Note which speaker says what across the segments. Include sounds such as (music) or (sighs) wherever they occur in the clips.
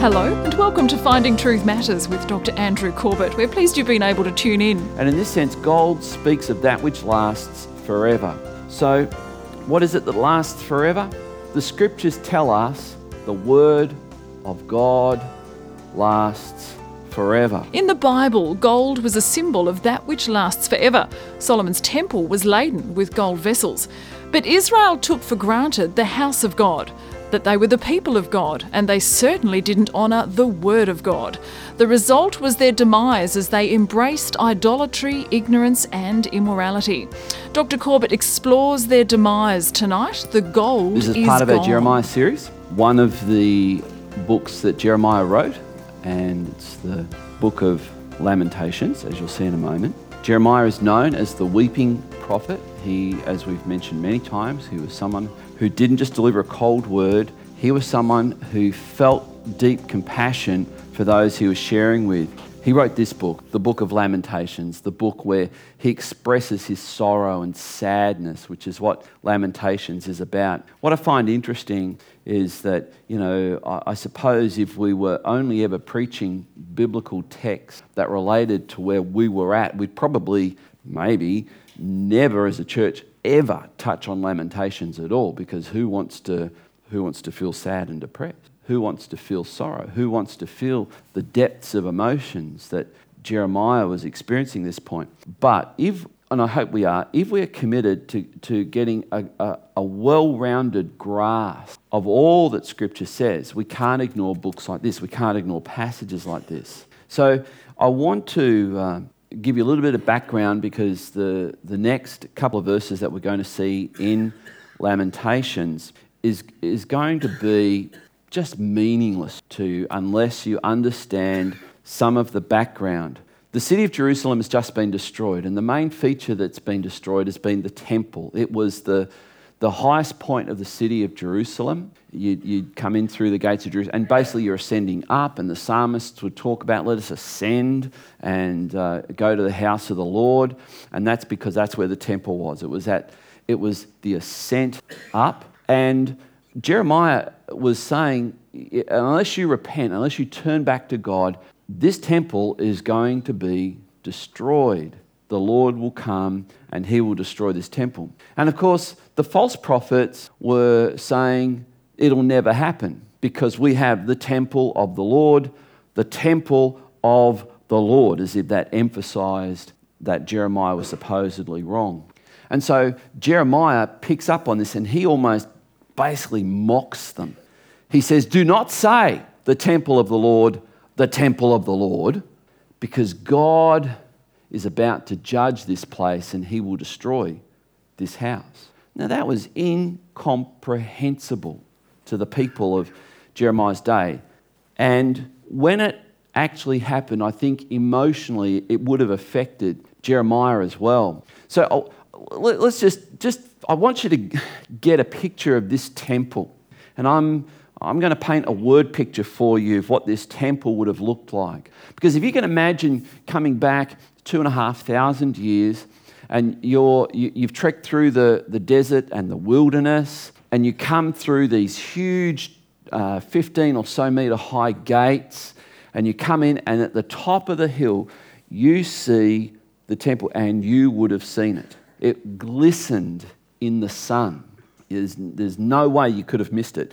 Speaker 1: Hello, and welcome to Finding Truth Matters with Dr. Andrew Corbett. We're pleased you've been able to tune in.
Speaker 2: And in this sense, gold speaks of that which lasts forever. So, what is it that lasts forever? The scriptures tell us the word of God lasts forever.
Speaker 1: In the Bible, gold was a symbol of that which lasts forever. Solomon's temple was laden with gold vessels. But Israel took for granted the house of God, that they were the people of God, and they certainly didn't honour the Word of God. The result was their demise as they embraced idolatry, ignorance, and immorality. Dr. Corbett explores their demise tonight. The gold
Speaker 2: This is
Speaker 1: is
Speaker 2: part of our. Jeremiah series, one of the books that Jeremiah wrote, and it's the book of Lamentations, as you'll see in a moment. Jeremiah is known as the weeping prophet. He, as we've mentioned many times, he was someone who didn't just deliver a cold word, he was someone who felt deep compassion for those he was sharing with. He wrote this book, the book of Lamentations, the book where he expresses his sorrow and sadness, which is what Lamentations is about. What I find interesting is that, you know, I, suppose if we were only ever preaching biblical texts that related to where we were at, we'd probably, maybe, never as a church ever touch on Lamentations at all because who wants to, who wants to feel sad and depressed? Who wants to feel sorrow? Who wants to feel the depths of emotions that Jeremiah was experiencing this point? But if, and I hope we are, if we are committed to, to getting a, a, a well rounded grasp of all that Scripture says, we can't ignore books like this. We can't ignore passages like this. So I want to uh, give you a little bit of background because the, the next couple of verses that we're going to see in Lamentations is, is going to be just meaningless to you unless you understand some of the background. The city of Jerusalem has just been destroyed, and the main feature that's been destroyed has been the temple. It was the, the highest point of the city of Jerusalem. You'd, you'd come in through the gates of Jerusalem, and basically you're ascending up, and the psalmists would talk about, let us ascend and uh, go to the house of the Lord, and that's because that's where the temple was. It was, at, it was the ascent up, and Jeremiah was saying, unless you repent, unless you turn back to God, this temple is going to be destroyed. The Lord will come and he will destroy this temple. And of course, the false prophets were saying it'll never happen because we have the temple of the Lord, the temple of the Lord, as if that emphasized that Jeremiah was supposedly wrong. And so Jeremiah picks up on this and he almost basically mocks them. He says, Do not say the temple of the Lord, the temple of the Lord, because God is about to judge this place and he will destroy this house. Now, that was incomprehensible to the people of Jeremiah's day. And when it actually happened, I think emotionally it would have affected Jeremiah as well. So oh, let's just, just, I want you to get a picture of this temple. And I'm, I'm going to paint a word picture for you of what this temple would have looked like. Because if you can imagine coming back two and a half thousand years and you're, you, you've trekked through the, the desert and the wilderness and you come through these huge uh, 15 or so metre high gates and you come in and at the top of the hill you see the temple and you would have seen it. It glistened in the sun. There's, there's no way you could have missed it.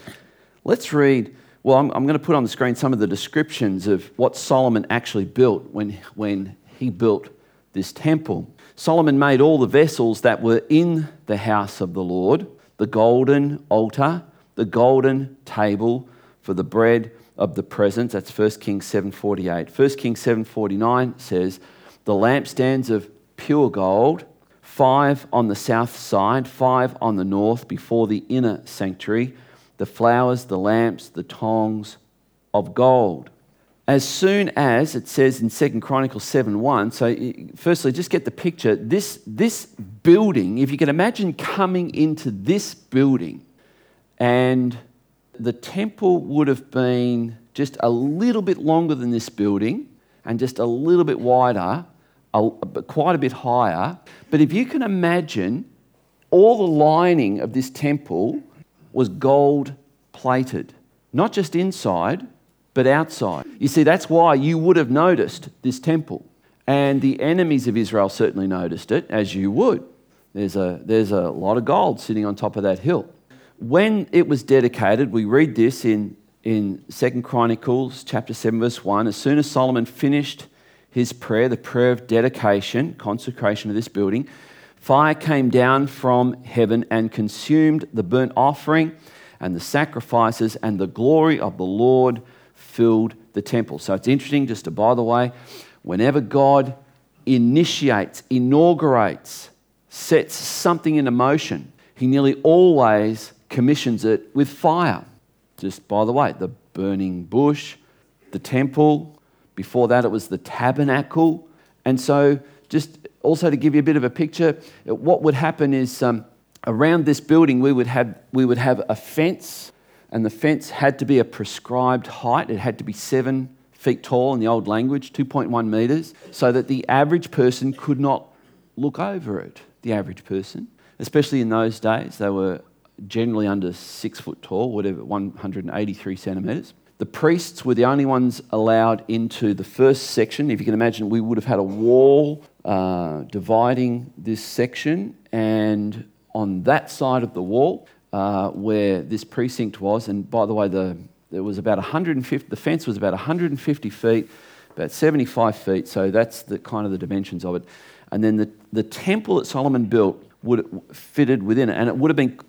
Speaker 2: Let's read. Well, I'm, I'm, going to put on the screen some of the descriptions of what Solomon actually built when, when he built this temple. Solomon made all the vessels that were in the house of the Lord the golden altar, the golden table for the bread of the presence. That's 1 Kings 7.48. 1 Kings 7.49 says, the lampstands of pure gold, five on the south side, five on the north before the inner sanctuary, the flowers, the lamps, the tongs of gold. As soon as it says in 2 Chronicles 7 1, so eh, firstly, just get the picture. This, this building, if you can imagine coming into this building, and the temple would have been just a little bit longer than this building and just a little bit wider, quite a bit higher. But if you can imagine, all the lining of this temple was gold plated, not just inside, but outside. You see, that's why you would have noticed this temple. And the enemies of Israel certainly noticed it, as you would. There's a, there's a lot of gold sitting on top of that hill. When it was dedicated, we read this in, in 2 Chronicles chapter 7, verse 1. As soon as Solomon finished his prayer, the prayer of dedication, consecration of this building, fire came down from heaven and consumed the burnt offering and the sacrifices, and the glory of the Lord filled the temple. So it's interesting, just to by the way, whenever God initiates, inaugurates, sets something into motion, he nearly always commissions it with fire. Just by the way, the burning bush, the temple, before that it was the tabernacle. And so, just also to give you a bit of a picture, what would happen is um, around this building we would, have, we would have a fence, and the fence had to be a prescribed height. It had to be seven feet tall in the old language, 2.1 metres, so that the average person could not look over it. The average person, especially in those days, they were generally under six foot tall, whatever, 183 centimetres. The priests were the only ones allowed into the first section. If you can imagine, we would have had a wall uh, dividing this section, and on that side of the wall, uh, where this precinct was, and by the way, the, there was about 150, the fence was about 150 feet, about 75 feet, so that's the kind of the dimensions of it. And then the, the temple that Solomon built would fitted within it, and it would have been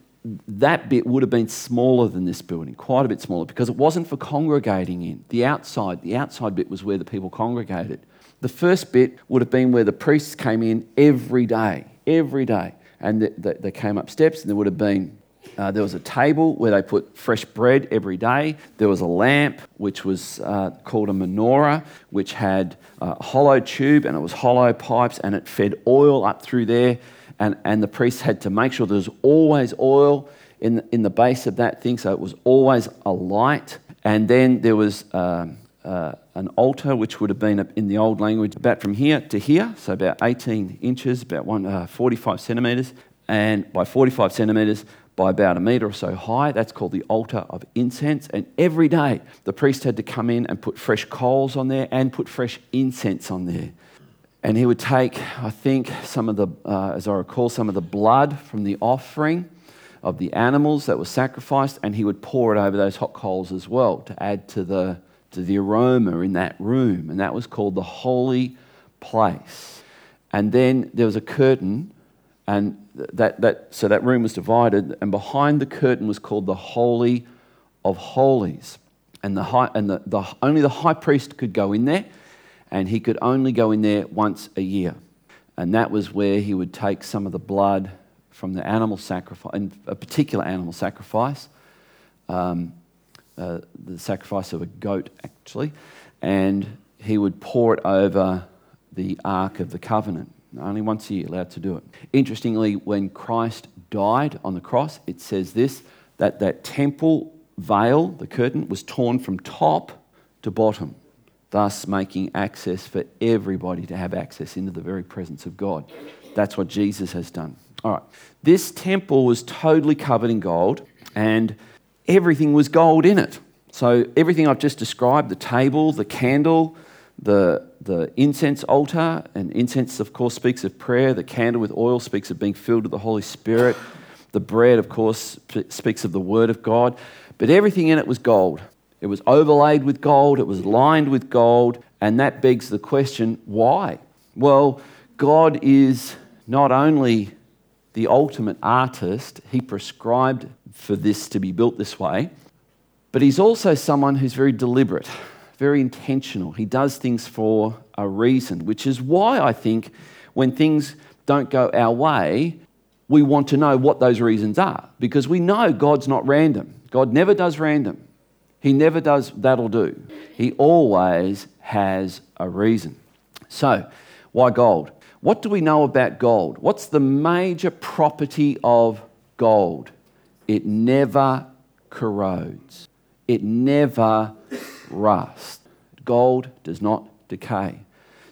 Speaker 2: that bit would have been smaller than this building, quite a bit smaller, because it wasn't for congregating in. The outside, the outside bit was where the people congregated. The first bit would have been where the priests came in every day, every day. And they, they came up steps, and there would have been uh, there was a table where they put fresh bread every day. There was a lamp, which was uh, called a menorah, which had a hollow tube and it was hollow pipes and it fed oil up through there and, and the priest had to make sure there was always oil in the, in the base of that thing, so it was always a light. And then there was um, uh, an altar, which would have been in the old language about from here to here, so about 18 inches, about one, uh, 45 centimetres, and by 45 centimetres, by about a metre or so high. That's called the altar of incense. And every day the priest had to come in and put fresh coals on there and put fresh incense on there. And he would take, I think, some of the, uh, as I recall, some of the blood from the offering of the animals that were sacrificed, and he would pour it over those hot coals as well to add to the, to the aroma in that room. And that was called the holy place. And then there was a curtain, and that, that, so that room was divided, and behind the curtain was called the Holy of Holies. And, the high, and the, the, only the high priest could go in there and he could only go in there once a year. And that was where he would take some of the blood from the animal sacrifice, a particular animal sacrifice, um, uh, the sacrifice of a goat actually, and he would pour it over the Ark of the Covenant. Only once a year allowed to do it. Interestingly, when Christ died on the cross, it says this that that temple veil, the curtain, was torn from top to bottom thus making access for everybody to have access into the very presence of God. That's what Jesus has done. All right. This temple was totally covered in gold, and everything was gold in it. So, everything I've just described the table, the candle, the, the incense altar, and incense, of course, speaks of prayer. The candle with oil speaks of being filled with the Holy Spirit. The bread, of course, speaks of the Word of God. But everything in it was gold. It was overlaid with gold, it was lined with gold, and that begs the question why? Well, God is not only the ultimate artist, He prescribed for this to be built this way, but He's also someone who's very deliberate, very intentional. He does things for a reason, which is why I think when things don't go our way, we want to know what those reasons are because we know God's not random. God never does random. He never does, that'll do. He always has a reason. So, why gold? What do we know about gold? What's the major property of gold? It never corrodes, it never rusts. Gold does not decay.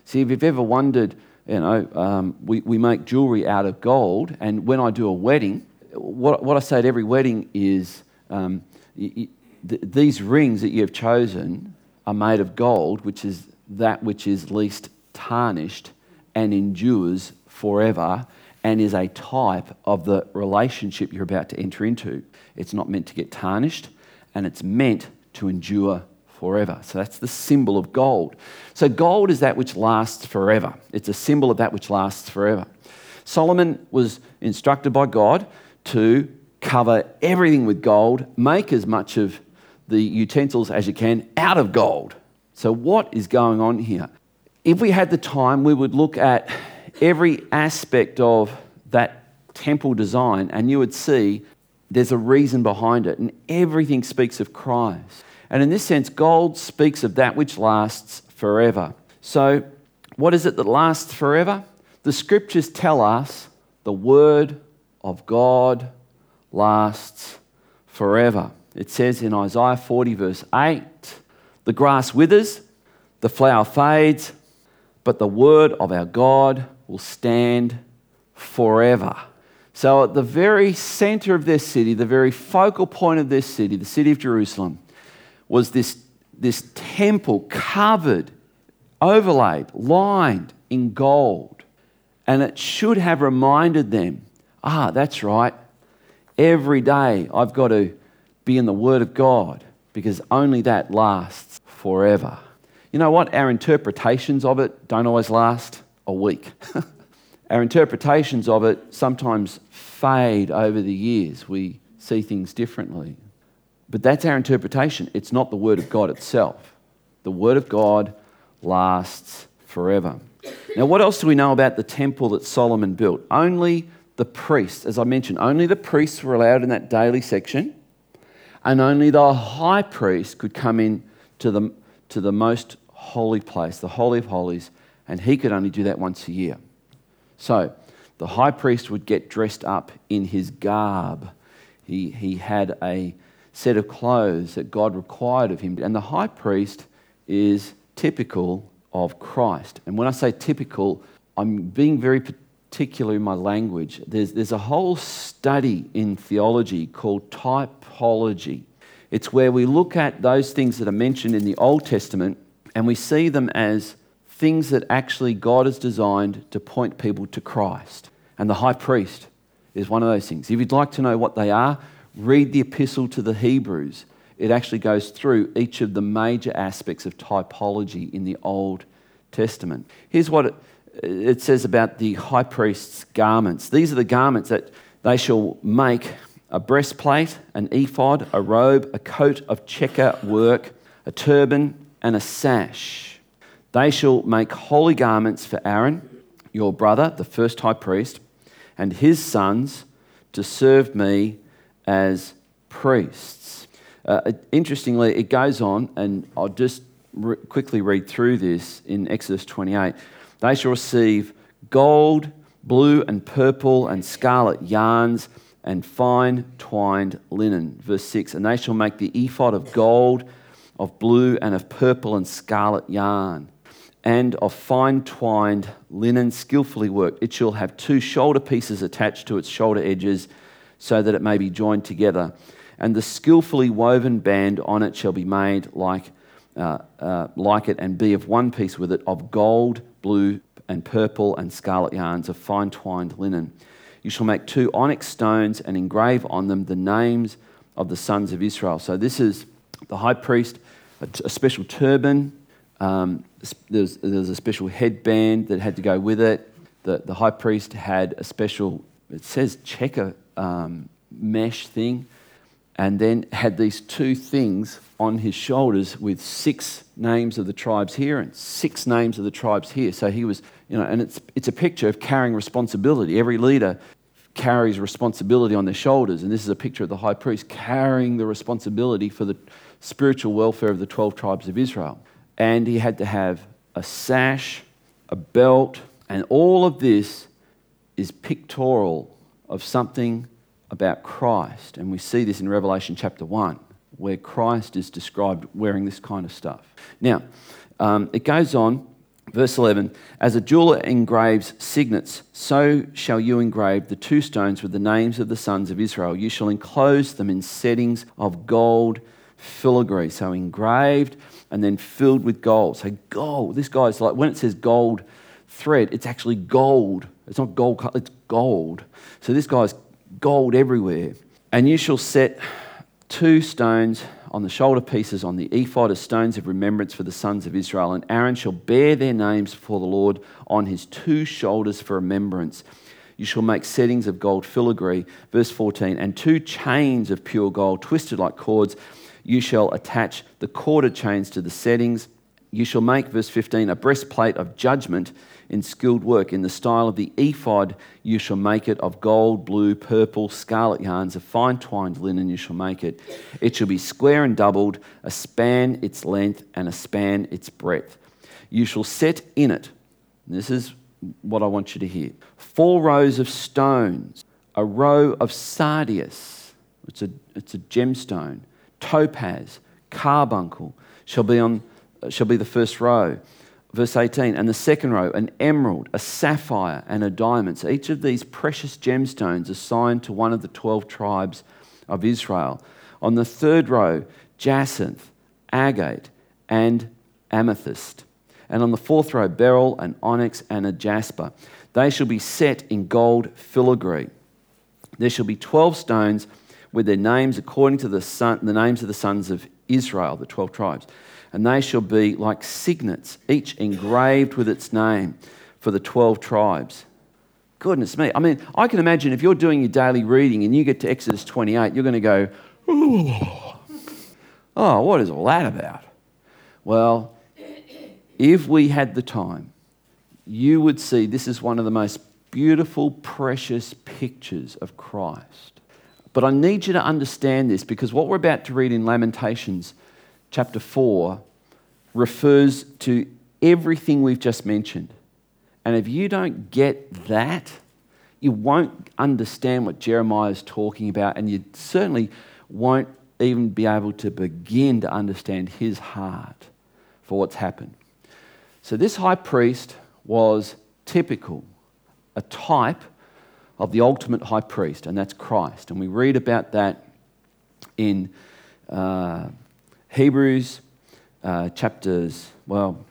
Speaker 2: See, if you've ever wondered, you know, um, we, we make jewelry out of gold, and when I do a wedding, what, what I say at every wedding is um, th- these rings that you have chosen are made of gold, which is that which is least tarnished and endures forever and is a type of the relationship you're about to enter into. It's not meant to get tarnished and it's meant to endure forever. So that's the symbol of gold. So gold is that which lasts forever. It's a symbol of that which lasts forever. Solomon was instructed by God to cover everything with gold, make as much of the utensils as you can out of gold. So, what is going on here? If we had the time, we would look at every aspect of that temple design and you would see there's a reason behind it, and everything speaks of Christ. And in this sense, gold speaks of that which lasts forever. So, what is it that lasts forever? The scriptures tell us the word of God lasts forever. It says in Isaiah 40, verse 8 the grass withers, the flower fades, but the word of our God will stand forever. So, at the very center of their city, the very focal point of their city, the city of Jerusalem, was this, this temple covered, overlaid, lined in gold. And it should have reminded them ah, that's right. Every day I've got to be in the Word of God because only that lasts forever. You know what? Our interpretations of it don't always last a week. (laughs) Our interpretations of it sometimes fade over the years. We see things differently. But that's our interpretation. It's not the Word of God itself. The Word of God lasts forever. Now, what else do we know about the temple that Solomon built? Only the priests, as I mentioned, only the priests were allowed in that daily section, and only the high priest could come in to the, to the most holy place, the Holy of Holies, and he could only do that once a year. So, the high priest would get dressed up in his garb. He, he had a set of clothes that God required of him. And the high priest is typical of Christ. And when I say typical, I'm being very particular in my language. There's, there's a whole study in theology called typology. It's where we look at those things that are mentioned in the Old Testament and we see them as things that actually God has designed to point people to Christ. And the high priest is one of those things. If you'd like to know what they are, read the epistle to the Hebrews, it actually goes through each of the major aspects of typology in the Old Testament. Here's what it, it says about the high priest's garments. These are the garments that they shall make a breastplate, an ephod, a robe, a coat of checker work, a turban, and a sash. They shall make holy garments for Aaron, your brother, the first high priest, and his sons to serve me as priests. Uh, interestingly, it goes on, and I'll just re- quickly read through this in Exodus 28. They shall receive gold, blue, and purple, and scarlet yarns, and fine twined linen. Verse 6 And they shall make the ephod of gold, of blue, and of purple, and scarlet yarn, and of fine twined linen, skillfully worked. It shall have two shoulder pieces attached to its shoulder edges so that it may be joined together. And the skillfully woven band on it shall be made like, uh, uh, like it and be of one piece with it, of gold, blue, and purple, and scarlet yarns of fine twined linen. You shall make two onyx stones and engrave on them the names of the sons of Israel. So this is the high priest, a, t- a special turban. Um, there's, there's a special headband that had to go with it. The, the high priest had a special, it says checker um, mesh thing, and then had these two things on his shoulders with six names of the tribes here and six names of the tribes here. So he was, you know, and it's, it's a picture of carrying responsibility. Every leader carries responsibility on their shoulders, and this is a picture of the high priest carrying the responsibility for the spiritual welfare of the 12 tribes of Israel. And he had to have a sash, a belt, and all of this is pictorial of something about Christ. And we see this in Revelation chapter 1, where Christ is described wearing this kind of stuff. Now, um, it goes on, verse 11 As a jeweler engraves signets, so shall you engrave the two stones with the names of the sons of Israel. You shall enclose them in settings of gold, filigree, so engraved and then filled with gold. So gold, this guy's like, when it says gold thread, it's actually gold. It's not gold, it's gold. So this guy's gold everywhere. And you shall set two stones on the shoulder pieces on the ephod as stones of remembrance for the sons of Israel. And Aaron shall bear their names before the Lord on his two shoulders for remembrance. You shall make settings of gold filigree. Verse 14, and two chains of pure gold, twisted like cords. You shall attach the corded chains to the settings. You shall make, verse 15, a breastplate of judgment in skilled work. In the style of the ephod, you shall make it of gold, blue, purple, scarlet yarns, of fine twined linen, you shall make it. It shall be square and doubled, a span its length, and a span its breadth. You shall set in it, this is what I want you to hear four rows of stones, a row of sardius, it's a, it's a gemstone, topaz, carbuncle, shall be, on, shall be the first row Verse 18, and the second row, an emerald, a sapphire, and a diamond. So each of these precious gemstones assigned to one of the 12 tribes of Israel. On the third row, jacinth, agate, and amethyst. And on the fourth row, beryl, an onyx, and a jasper. They shall be set in gold filigree. There shall be 12 stones with their names according to the, son, the names of the sons of Israel, the 12 tribes and they shall be like signets, each engraved with its name for the 12 tribes. Goodness me. I mean, I can imagine if you're doing your daily reading and you get to Exodus 28, you're going to go, oh, what is all that about? Well, if we had the time, you would see this is one of the most beautiful, precious pictures of Christ. But I need you to understand this because what we're about to read in Lamentations chapter 4 refers to everything we've just mentioned. And if you don't get that, you won't understand what Jeremiah is talking about, and you certainly won't even be able to begin to understand his heart for what's happened. So, this high priest was typical, a type of the ultimate high priest, and that's Christ. And we read about that in uh, Hebrews uh, chapters, well,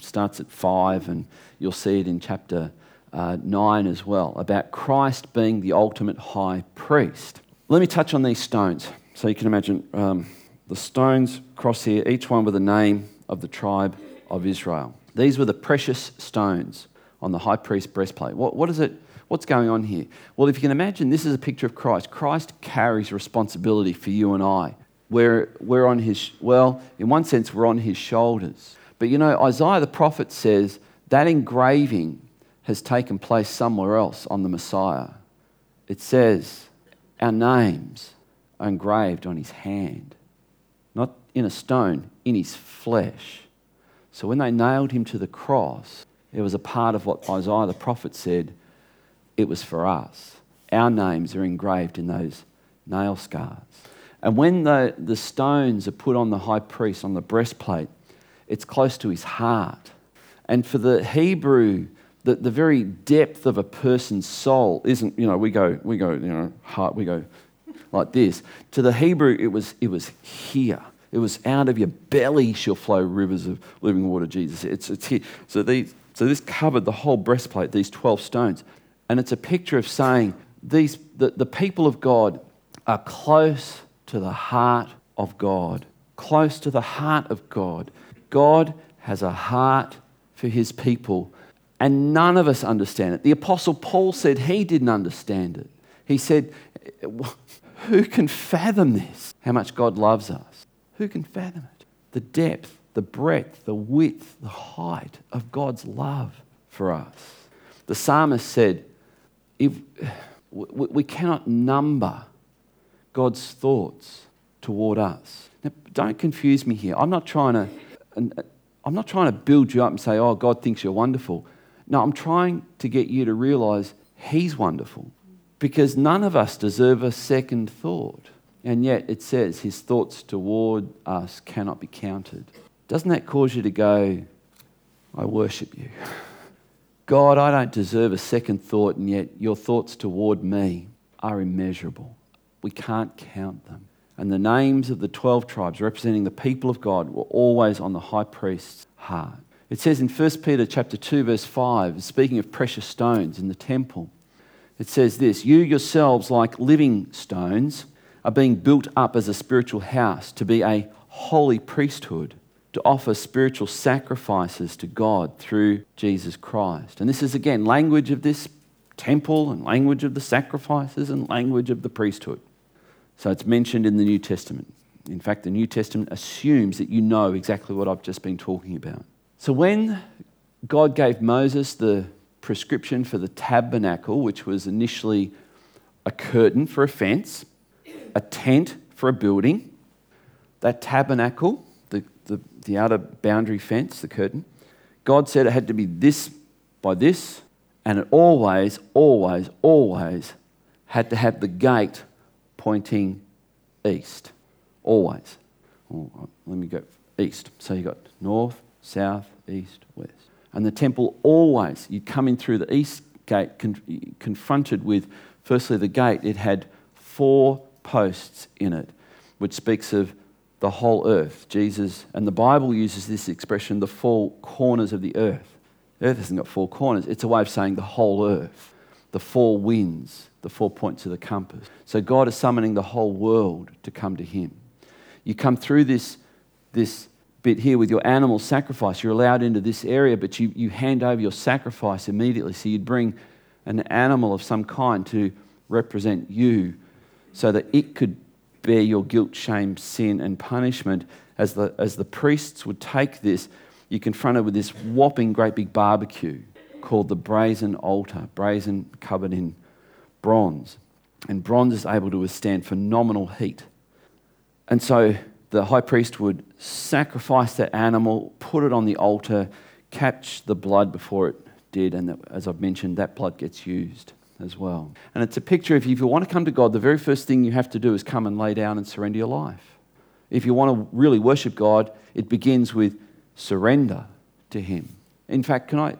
Speaker 2: starts at 5, and you'll see it in chapter uh, 9 as well, about Christ being the ultimate high priest. Let me touch on these stones. So you can imagine um, the stones cross here, each one with the name of the tribe of Israel. These were the precious stones on the high priest's breastplate. What, what is it? What's going on here? Well, if you can imagine, this is a picture of Christ. Christ carries responsibility for you and I we're, we're on his, well, in one sense, we're on his shoulders. But you know, Isaiah the prophet says that engraving has taken place somewhere else on the Messiah. It says, Our names are engraved on his hand, not in a stone, in his flesh. So when they nailed him to the cross, it was a part of what Isaiah the prophet said it was for us. Our names are engraved in those nail scars. And when the, the stones are put on the high priest, on the breastplate, it's close to his heart. And for the Hebrew, the, the very depth of a person's soul isn't, you know, we go, we go, you know, heart, we go like this. To the Hebrew, it was, it was here. It was out of your belly shall flow rivers of living water, Jesus. It's, it's here. So, these, so this covered the whole breastplate, these 12 stones. And it's a picture of saying these, the, the people of God are close to the heart of God, close to the heart of God. God has a heart for his people, and none of us understand it. The Apostle Paul said he didn't understand it. He said, (laughs) Who can fathom this? How much God loves us. Who can fathom it? The depth, the breadth, the width, the height of God's love for us. The psalmist said, if, (sighs) we cannot number God's thoughts toward us. Now, don't confuse me here. I'm not trying to. I'm not trying to build you up and say, oh, God thinks you're wonderful. No, I'm trying to get you to realize He's wonderful because none of us deserve a second thought. And yet it says His thoughts toward us cannot be counted. Doesn't that cause you to go, I worship you? God, I don't deserve a second thought, and yet your thoughts toward me are immeasurable. We can't count them. And the names of the 12 tribes representing the people of God were always on the high priest's heart. It says in 1 Peter chapter 2 verse 5, speaking of precious stones in the temple, it says this, you yourselves like living stones are being built up as a spiritual house to be a holy priesthood to offer spiritual sacrifices to God through Jesus Christ. And this is again language of this temple and language of the sacrifices and language of the priesthood. So it's mentioned in the New Testament. In fact, the New Testament assumes that you know exactly what I've just been talking about. So when God gave Moses the prescription for the tabernacle, which was initially a curtain for a fence, a tent for a building, that tabernacle, the, the, the outer boundary fence, the curtain, God said it had to be this by this, and it always, always, always had to have the gate pointing east. Always. Oh, let me go east. So you got north, south, east, west. And the temple always, you'd come in through the east gate, con- confronted with, firstly, the gate. It had four posts in it, which speaks of the whole earth. Jesus, and the Bible uses this expression, the four corners of the earth. The earth hasn't got four corners, it's a way of saying the whole earth, the four winds, the four points of the compass. So God is summoning the whole world to come to Him. You come through this, this bit here with your animal sacrifice. You're allowed into this area, but you, you hand over your sacrifice immediately. So you'd bring an animal of some kind to represent you so that it could bear your guilt, shame, sin, and punishment. As the, as the priests would take this, you're confronted with this whopping great big barbecue called the brazen altar, brazen covered in bronze. And bronze is able to withstand phenomenal heat. And so the high priest would sacrifice that animal, put it on the altar, catch the blood before it did, and as I've mentioned, that blood gets used as well. And it's a picture if you want to come to God, the very first thing you have to do is come and lay down and surrender your life. If you want to really worship God, it begins with surrender to Him. In fact, can I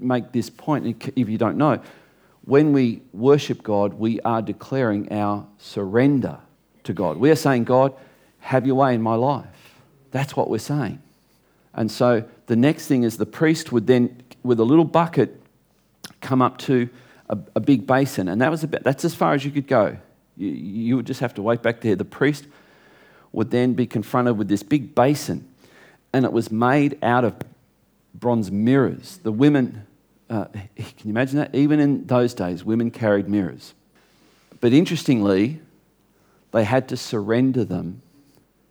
Speaker 2: make this point if you don't know? When we worship God, we are declaring our surrender to God. We are saying, God, have your way in my life. That's what we're saying. And so the next thing is the priest would then, with a little bucket, come up to a, a big basin. And that was about, that's as far as you could go. You, you would just have to wait back there. The priest would then be confronted with this big basin. And it was made out of bronze mirrors. The women, uh, (laughs) can you imagine that? Even in those days, women carried mirrors. But interestingly, they had to surrender them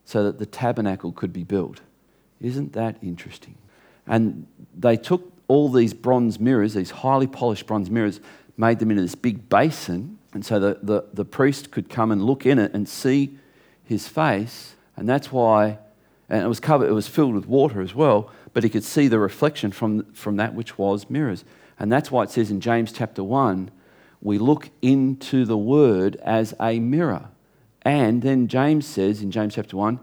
Speaker 2: so that the tabernacle could be built. Isn't that interesting? And they took all these bronze mirrors, these highly polished bronze mirrors, made them into this big basin. And so the, the, the priest could come and look in it and see his face. And that's why, and it was covered, it was filled with water as well, but he could see the reflection from, from that which was mirrors. And that's why it says in James chapter 1, we look into the word as a mirror. And then James says in James chapter 1,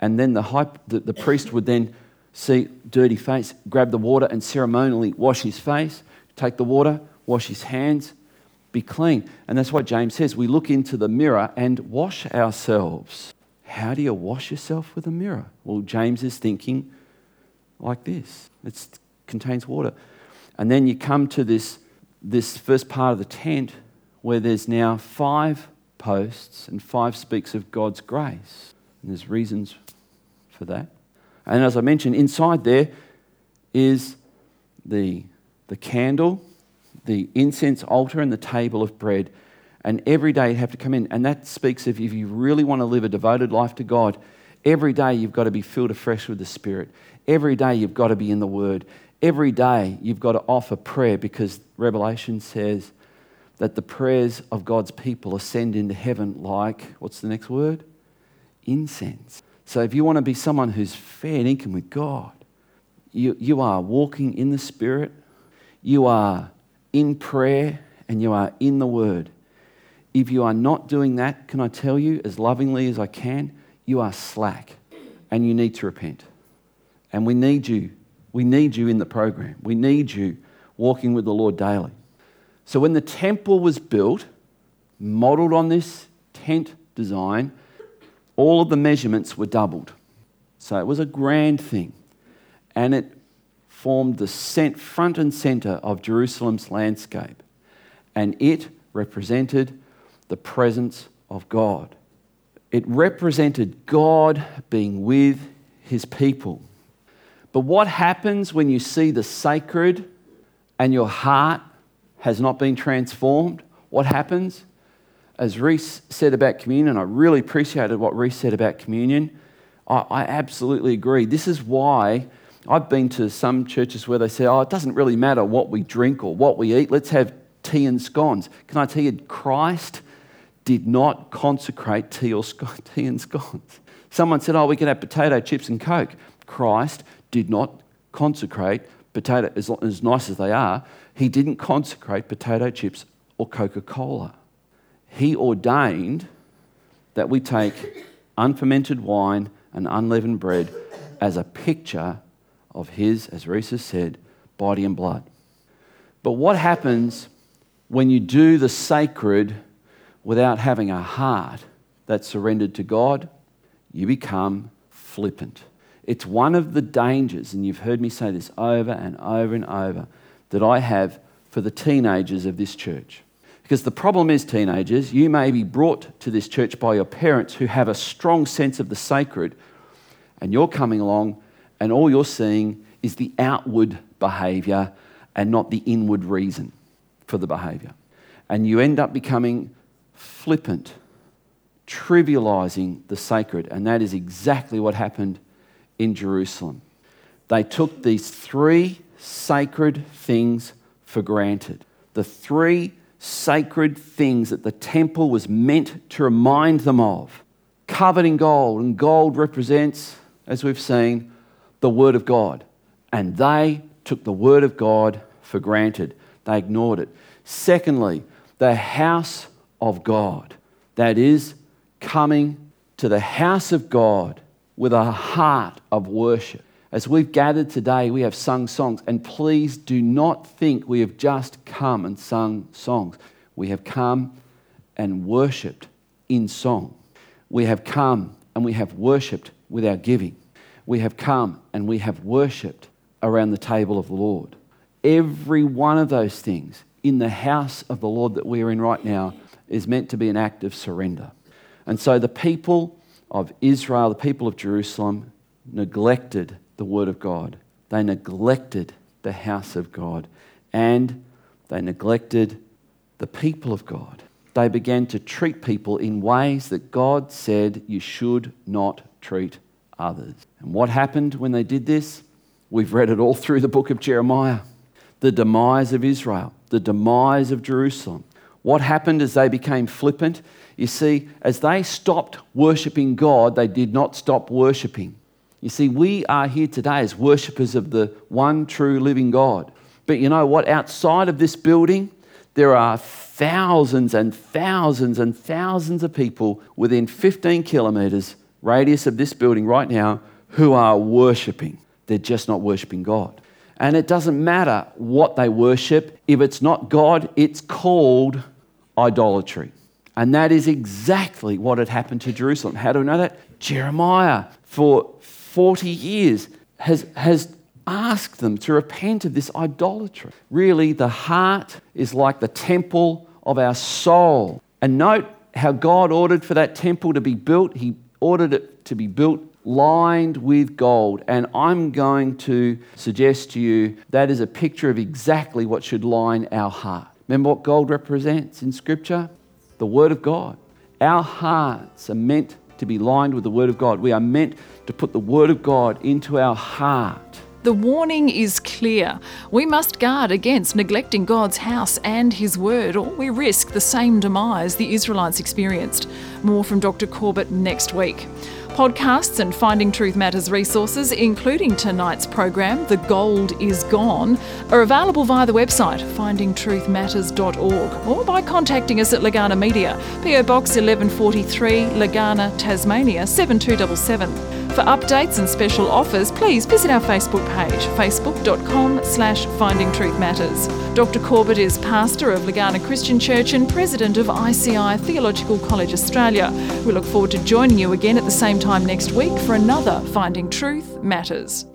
Speaker 2: and then the, high, the, the priest would then see dirty face, grab the water and ceremonially wash his face, take the water, wash his hands, be clean. And that's what James says. We look into the mirror and wash ourselves. How do you wash yourself with a mirror? Well, James is thinking like this it contains water. And then you come to this, this first part of the tent where there's now five posts, and five speaks of God's grace. And there's reasons for that. And as I mentioned, inside there is the, the candle, the incense altar, and the table of bread. And every day you have to come in. And that speaks of if you really want to live a devoted life to God, every day you've got to be filled afresh with the Spirit. Every day you've got to be in the Word. Every day you've got to offer prayer because Revelation says that the prayers of God's people ascend into heaven like, what's the next word? Incense. So if you want to be someone who's fair and income with God, you, you are walking in the Spirit, you are in prayer, and you are in the Word. If you are not doing that, can I tell you, as lovingly as I can, you are slack and you need to repent. And we need you. We need you in the program. We need you walking with the Lord daily. So when the temple was built, modeled on this tent design, all of the measurements were doubled. So it was a grand thing. And it formed the front and centre of Jerusalem's landscape. And it represented the presence of God. It represented God being with his people. But what happens when you see the sacred and your heart has not been transformed? What happens? As Reese said about communion, I really appreciated what Reese said about communion. I, I absolutely agree. This is why I've been to some churches where they say, oh, it doesn't really matter what we drink or what we eat, let's have tea and scones. Can I tell you, Christ did not consecrate tea, or (laughs) tea and scones. Someone said, oh, we can have potato chips and Coke. Christ did not consecrate potato, as, as nice as they are, he didn't consecrate potato chips or Coca Cola. He ordained that we take unfermented wine and unleavened bread as a picture of his, as Reese has said, body and blood. But what happens when you do the sacred without having a heart that's surrendered to God? You become flippant. It's one of the dangers, and you've heard me say this over and over and over, that I have for the teenagers of this church. Because the problem is, teenagers, you may be brought to this church by your parents who have a strong sense of the sacred, and you're coming along, and all you're seeing is the outward behavior and not the inward reason for the behavior. And you end up becoming flippant, trivializing the sacred, and that is exactly what happened in Jerusalem. They took these three sacred things for granted. The three sacred things that the temple was meant to remind them of, covered in gold, and gold represents, as we've seen, the Word of God. And they took the Word of God for granted, they ignored it. Secondly, the house of God, that is, coming to the house of God with a heart of worship. As we've gathered today, we have sung songs, and please do not think we have just come and sung songs. We have come and worshipped in song. We have come and we have worshipped with our giving. We have come and we have worshipped around the table of the Lord. Every one of those things in the house of the Lord that we are in right now is meant to be an act of surrender. And so the people of Israel, the people of Jerusalem, neglected the word of God. They neglected the house of God and they neglected the people of God. They began to treat people in ways that God said you should not treat others. And what happened when they did this? We've read it all through the book of Jeremiah. The demise of Israel, the demise of Jerusalem. What happened as they became flippant? You see, as they stopped worshipping God, they did not stop worshipping. You see, we are here today as worshippers of the one true living God. But you know what? Outside of this building, there are thousands and thousands and thousands of people within 15 kilometres radius of this building right now who are worshipping. They're just not worshipping God. And it doesn't matter what they worship, if it's not God, it's called idolatry. And that is exactly what had happened to Jerusalem. How do we know that? Jeremiah, for 40 years, has, has asked them to repent of this idolatry. Really, the heart is like the temple of our soul. And note how God ordered for that temple to be built. He ordered it to be built lined with gold. And I'm going to suggest to you that is a picture of exactly what should line our heart. Remember what gold represents in Scripture? The Word of God. Our hearts are meant to be lined with the Word of God. We are meant to put the Word of God into our heart.
Speaker 1: The warning is clear. We must guard against neglecting God's house and His word, or we risk the same demise the Israelites experienced. More from Dr. Corbett next week. Podcasts and Finding Truth Matters resources, including tonight's program, The Gold is Gone, are available via the website findingtruthmatters.org or by contacting us at Legana Media, PO Box 1143, Legana, Tasmania 7277. For updates and special offers, please visit our Facebook page, facebook.com slash Finding Truth Matters. Dr Corbett is pastor of Legana Christian Church and president of ICI Theological College Australia. We look forward to joining you again at the same time next week for another Finding Truth Matters.